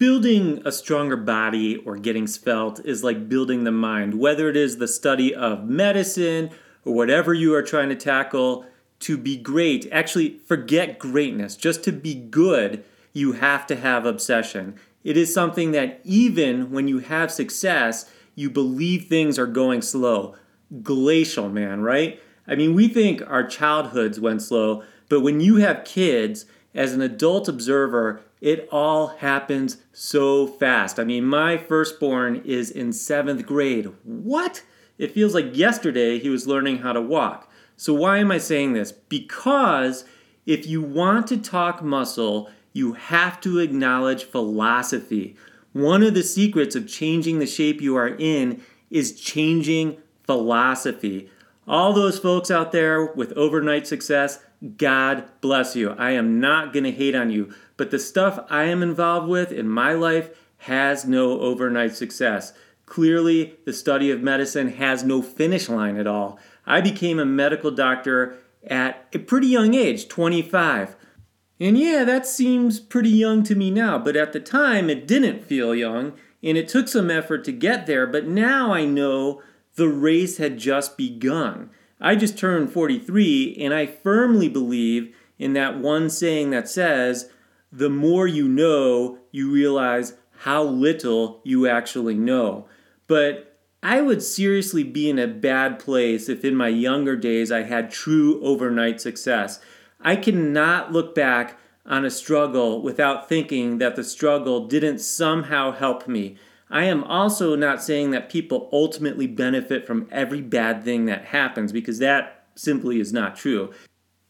Building a stronger body or getting svelte is like building the mind, whether it is the study of medicine or whatever you are trying to tackle. To be great, actually, forget greatness. Just to be good, you have to have obsession. It is something that even when you have success, you believe things are going slow. Glacial, man, right? I mean, we think our childhoods went slow, but when you have kids, as an adult observer, it all happens so fast. I mean, my firstborn is in seventh grade. What? It feels like yesterday he was learning how to walk. So, why am I saying this? Because if you want to talk muscle, you have to acknowledge philosophy. One of the secrets of changing the shape you are in is changing philosophy. All those folks out there with overnight success, God bless you. I am not going to hate on you, but the stuff I am involved with in my life has no overnight success. Clearly, the study of medicine has no finish line at all. I became a medical doctor at a pretty young age, 25. And yeah, that seems pretty young to me now, but at the time it didn't feel young, and it took some effort to get there, but now I know the race had just begun. I just turned 43, and I firmly believe in that one saying that says, the more you know, you realize how little you actually know. But I would seriously be in a bad place if in my younger days I had true overnight success. I cannot look back on a struggle without thinking that the struggle didn't somehow help me. I am also not saying that people ultimately benefit from every bad thing that happens because that simply is not true.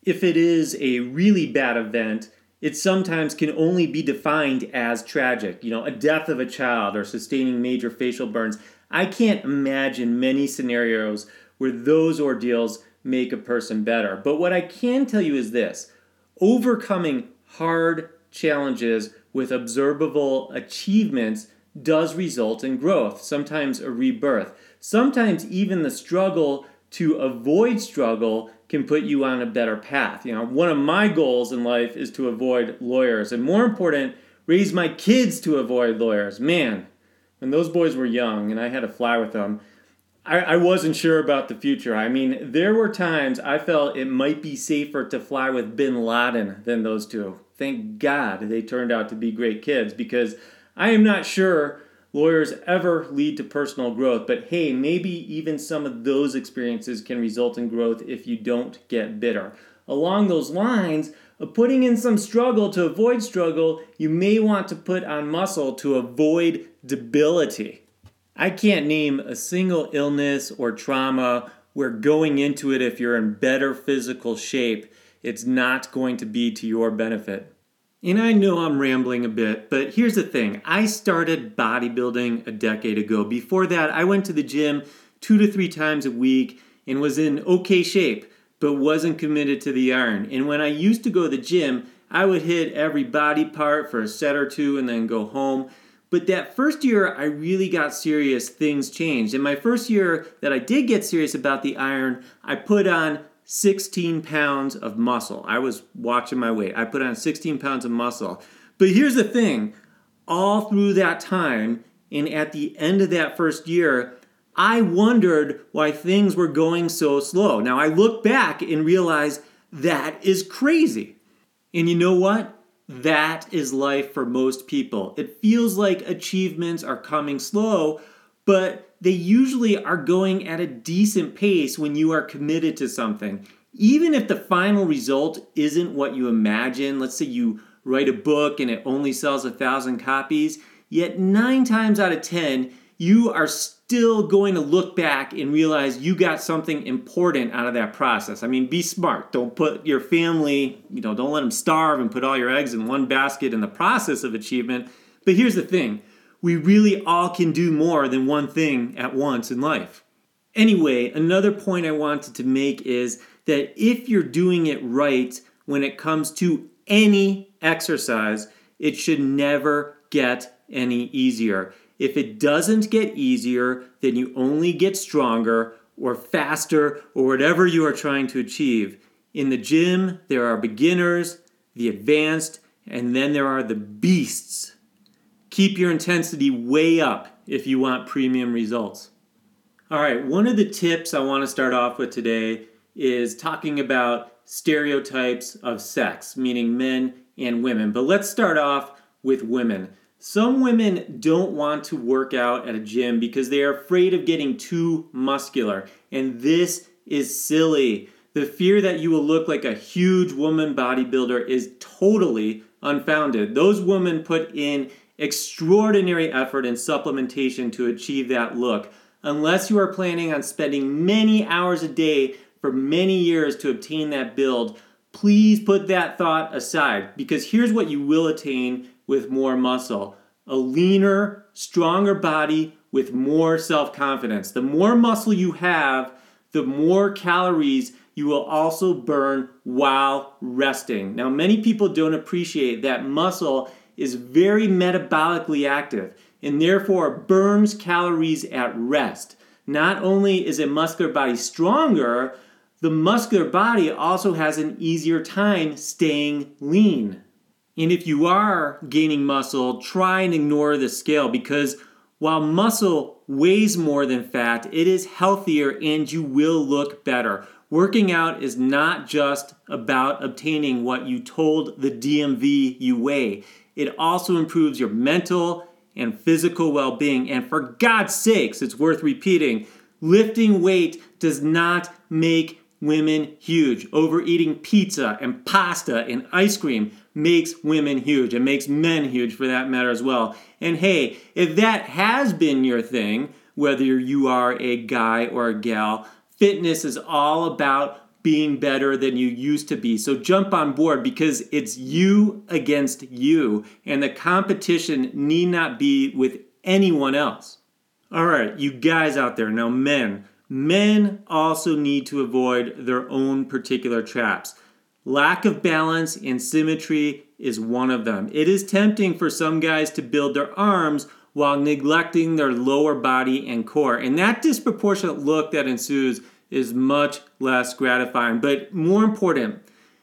If it is a really bad event, it sometimes can only be defined as tragic. You know, a death of a child or sustaining major facial burns. I can't imagine many scenarios where those ordeals make a person better. But what I can tell you is this overcoming hard challenges with observable achievements does result in growth, sometimes a rebirth. Sometimes even the struggle to avoid struggle can put you on a better path. You know, one of my goals in life is to avoid lawyers, and more important, raise my kids to avoid lawyers. Man, when those boys were young and I had to fly with them, I, I wasn't sure about the future. I mean, there were times I felt it might be safer to fly with bin Laden than those two. Thank God they turned out to be great kids because I am not sure lawyers ever lead to personal growth, but hey, maybe even some of those experiences can result in growth if you don't get bitter. Along those lines, of putting in some struggle to avoid struggle, you may want to put on muscle to avoid debility. I can't name a single illness or trauma where going into it, if you're in better physical shape, it's not going to be to your benefit. And I know I'm rambling a bit, but here's the thing I started bodybuilding a decade ago. Before that, I went to the gym two to three times a week and was in okay shape, but wasn't committed to the iron. And when I used to go to the gym, I would hit every body part for a set or two and then go home. But that first year I really got serious, things changed. In my first year that I did get serious about the iron, I put on 16 pounds of muscle. I was watching my weight. I put on 16 pounds of muscle. But here's the thing all through that time, and at the end of that first year, I wondered why things were going so slow. Now I look back and realize that is crazy. And you know what? That is life for most people. It feels like achievements are coming slow, but they usually are going at a decent pace when you are committed to something. Even if the final result isn't what you imagine, let's say you write a book and it only sells a thousand copies, yet nine times out of ten, you are still going to look back and realize you got something important out of that process. I mean, be smart. Don't put your family, you know, don't let them starve and put all your eggs in one basket in the process of achievement. But here's the thing we really all can do more than one thing at once in life. Anyway, another point I wanted to make is that if you're doing it right when it comes to any exercise, it should never get any easier. If it doesn't get easier, then you only get stronger or faster or whatever you are trying to achieve. In the gym, there are beginners, the advanced, and then there are the beasts keep your intensity way up if you want premium results. All right, one of the tips I want to start off with today is talking about stereotypes of sex, meaning men and women. But let's start off with women. Some women don't want to work out at a gym because they are afraid of getting too muscular. And this is silly. The fear that you will look like a huge woman bodybuilder is totally unfounded. Those women put in extraordinary effort and supplementation to achieve that look. Unless you are planning on spending many hours a day for many years to obtain that build, please put that thought aside because here's what you will attain with more muscle a leaner, stronger body with more self confidence. The more muscle you have, the more calories you will also burn while resting. Now, many people don't appreciate that muscle is very metabolically active and therefore burns calories at rest. Not only is a muscular body stronger, the muscular body also has an easier time staying lean. And if you are gaining muscle, try and ignore the scale because while muscle weighs more than fat, it is healthier and you will look better. Working out is not just about obtaining what you told the DMV you weigh, it also improves your mental and physical well being. And for God's sakes, it's worth repeating lifting weight does not make women huge. Overeating pizza and pasta and ice cream makes women huge. It makes men huge for that matter as well. And hey, if that has been your thing, whether you are a guy or a gal, fitness is all about being better than you used to be. So jump on board because it's you against you, and the competition need not be with anyone else. All right, you guys out there, now men, Men also need to avoid their own particular traps. Lack of balance and symmetry is one of them. It is tempting for some guys to build their arms while neglecting their lower body and core. And that disproportionate look that ensues is much less gratifying. But more important,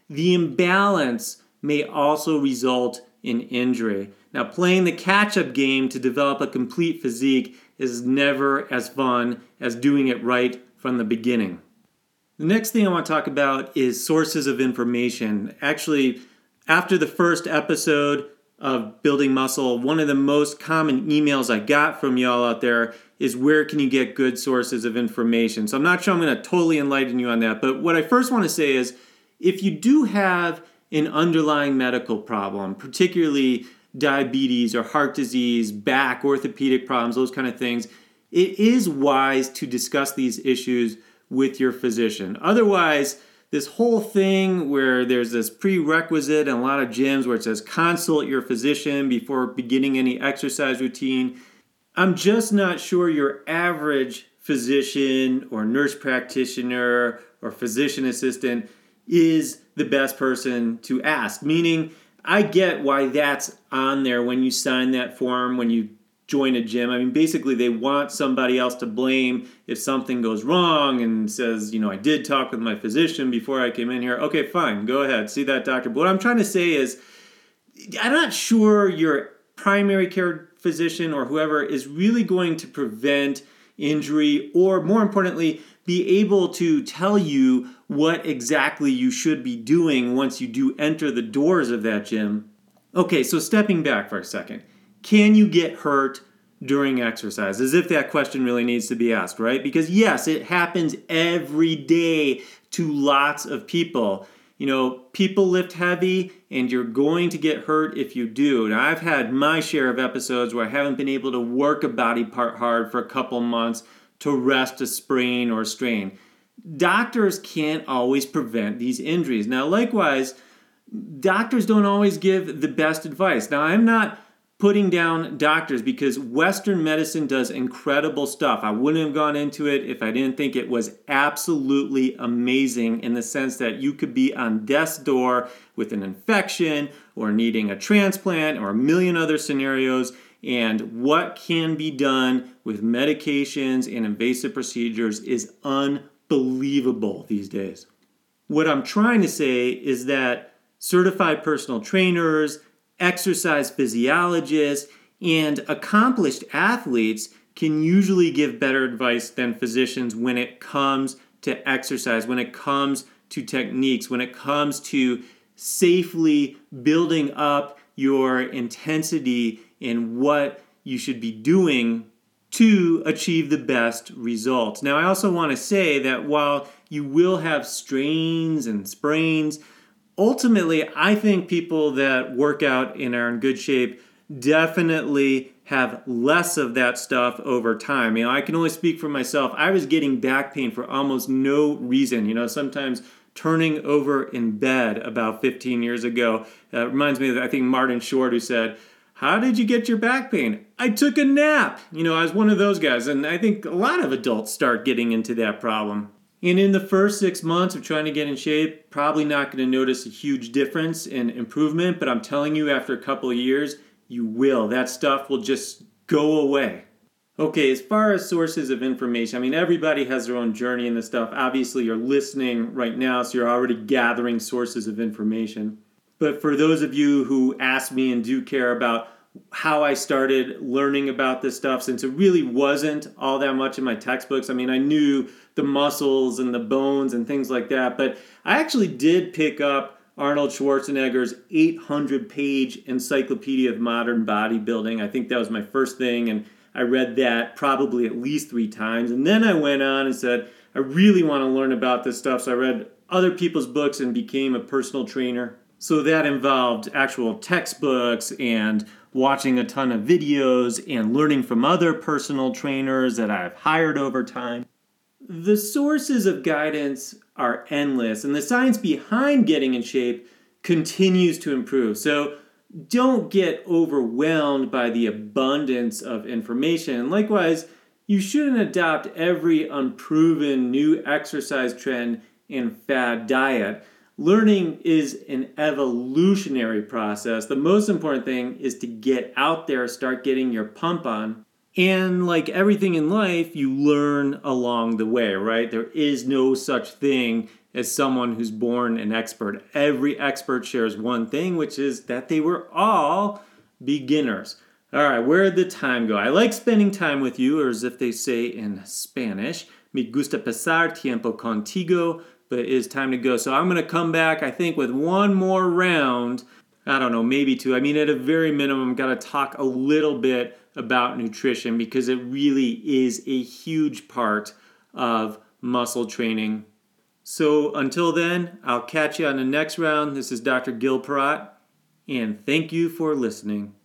the imbalance may also result in injury. Now, playing the catch up game to develop a complete physique is never as fun as doing it right from the beginning. The next thing I want to talk about is sources of information. Actually, after the first episode of Building Muscle, one of the most common emails I got from y'all out there is where can you get good sources of information? So I'm not sure I'm going to totally enlighten you on that, but what I first want to say is if you do have an underlying medical problem, particularly diabetes or heart disease, back, orthopedic problems, those kind of things, it is wise to discuss these issues with your physician. Otherwise, this whole thing where there's this prerequisite in a lot of gyms where it says consult your physician before beginning any exercise routine, I'm just not sure your average physician or nurse practitioner or physician assistant is the best person to ask. Meaning, I get why that's on there when you sign that form, when you join a gym. I mean, basically, they want somebody else to blame if something goes wrong and says, you know, I did talk with my physician before I came in here. Okay, fine, go ahead, see that doctor. But what I'm trying to say is, I'm not sure your primary care physician or whoever is really going to prevent injury or, more importantly, be able to tell you what exactly you should be doing once you do enter the doors of that gym. Okay, so stepping back for a second, can you get hurt during exercise? As if that question really needs to be asked, right? Because yes, it happens every day to lots of people. You know, people lift heavy and you're going to get hurt if you do. Now, I've had my share of episodes where I haven't been able to work a body part hard for a couple months to rest a sprain or strain. Doctors can't always prevent these injuries. Now, likewise, doctors don't always give the best advice. Now, I'm not putting down doctors because Western medicine does incredible stuff. I wouldn't have gone into it if I didn't think it was absolutely amazing in the sense that you could be on death's door with an infection or needing a transplant or a million other scenarios and what can be done with medications and invasive procedures is unbelievable these days. What I'm trying to say is that certified personal trainers, exercise physiologists, And accomplished athletes can usually give better advice than physicians when it comes to exercise, when it comes to techniques, when it comes to safely building up your intensity and what you should be doing to achieve the best results. Now, I also want to say that while you will have strains and sprains, ultimately, I think people that work out and are in good shape definitely have less of that stuff over time. You know, I can only speak for myself. I was getting back pain for almost no reason. You know, sometimes turning over in bed about 15 years ago. Uh, reminds me of, I think, Martin Short, who said, How did you get your back pain? I took a nap. You know, I was one of those guys. And I think a lot of adults start getting into that problem. And in the first six months of trying to get in shape, probably not going to notice a huge difference in improvement, but I'm telling you, after a couple of years, you will. That stuff will just go away. Okay, as far as sources of information, I mean, everybody has their own journey in this stuff. Obviously, you're listening right now, so you're already gathering sources of information. But for those of you who ask me and do care about how I started learning about this stuff, since it really wasn't all that much in my textbooks, I mean, I knew the muscles and the bones and things like that, but I actually did pick up Arnold Schwarzenegger's 800 page Encyclopedia of Modern Bodybuilding. I think that was my first thing. And I read that probably at least three times. And then I went on and said, I really want to learn about this stuff. So I read other people's books and became a personal trainer. So that involved actual textbooks and watching a ton of videos and learning from other personal trainers that I've hired over time. The sources of guidance are endless, and the science behind getting in shape continues to improve. So don't get overwhelmed by the abundance of information. Likewise, you shouldn't adopt every unproven new exercise trend and fad diet. Learning is an evolutionary process. The most important thing is to get out there, start getting your pump on. And like everything in life, you learn along the way, right? There is no such thing as someone who's born an expert. Every expert shares one thing, which is that they were all beginners. All right, where'd the time go? I like spending time with you, or as if they say in Spanish, me gusta pasar tiempo contigo, but it is time to go. So I'm going to come back, I think, with one more round. I don't know, maybe two. I mean, at a very minimum, got to talk a little bit about nutrition because it really is a huge part of muscle training so until then, I'll catch you on the next round. This is Dr. Gil Parat, and thank you for listening.